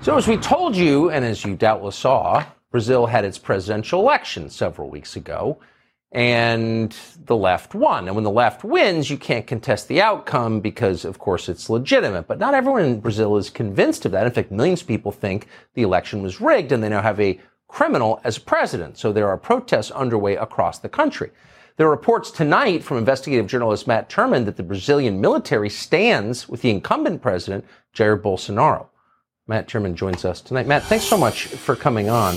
So, as we told you, and as you doubtless saw, Brazil had its presidential election several weeks ago, and the left won. And when the left wins, you can't contest the outcome because, of course, it's legitimate. But not everyone in Brazil is convinced of that. In fact, millions of people think the election was rigged, and they now have a criminal as president. So there are protests underway across the country. There are reports tonight from investigative journalist Matt Tyrmand that the Brazilian military stands with the incumbent president, Jair Bolsonaro. Matt Tyrmand joins us tonight. Matt, thanks so much for coming on.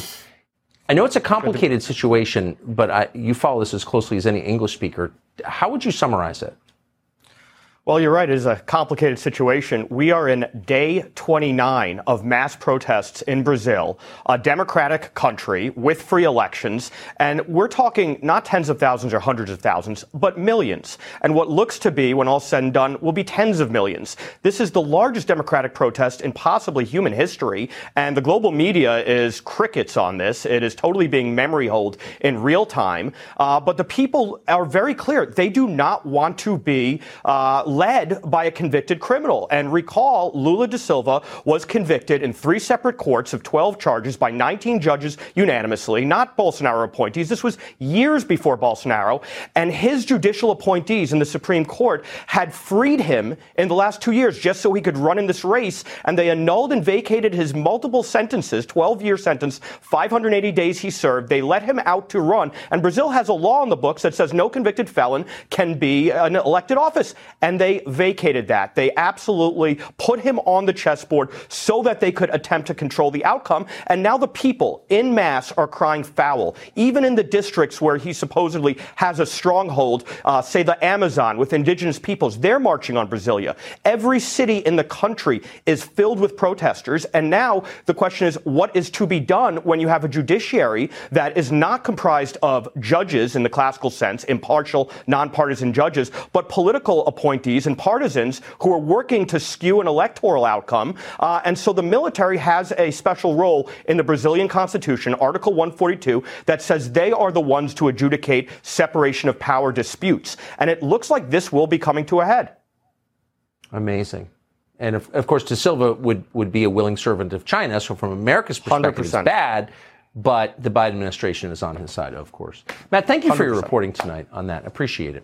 I know it's a complicated situation, but I, you follow this as closely as any English speaker. How would you summarize it? Well, you're right. It is a complicated situation. We are in day 29 of mass protests in Brazil, a democratic country with free elections. And we're talking not tens of thousands or hundreds of thousands, but millions. And what looks to be, when all's said and done, will be tens of millions. This is the largest democratic protest in possibly human history. And the global media is crickets on this. It is totally being memory holed in real time. Uh, but the people are very clear. They do not want to be uh, led by a convicted criminal. And recall, Lula da Silva was convicted in three separate courts of 12 charges by 19 judges unanimously, not Bolsonaro appointees. This was years before Bolsonaro. And his judicial appointees in the Supreme Court had freed him in the last two years just so he could run in this race. And they annulled and vacated his multiple sentences 12 year sentence, 580 days he served. They let him out to run. And Brazil has a law in the books that says no convicted felon can be an elected office. And they vacated that. They absolutely put him on the chessboard so that they could attempt to control the outcome. And now the people in mass are crying foul. Even in the districts where he supposedly has a stronghold, uh, say the Amazon with indigenous peoples, they're marching on Brasilia. Every city in the country is filled with protesters. And now the question is what is to be done when you have a judiciary that is not comprised of judges in the classical sense, impartial, nonpartisan judges, but political appointees and partisans who are working to skew an electoral outcome. Uh, and so the military has a special role in the Brazilian Constitution, Article 142, that says they are the ones to adjudicate separation of power disputes. And it looks like this will be coming to a head. Amazing. And of, of course, De Silva would, would be a willing servant of China. So, from America's perspective, 100%. it's bad but the Biden administration is on his side, of course. Matt, thank you for 100%. your reporting tonight on that. Appreciate it.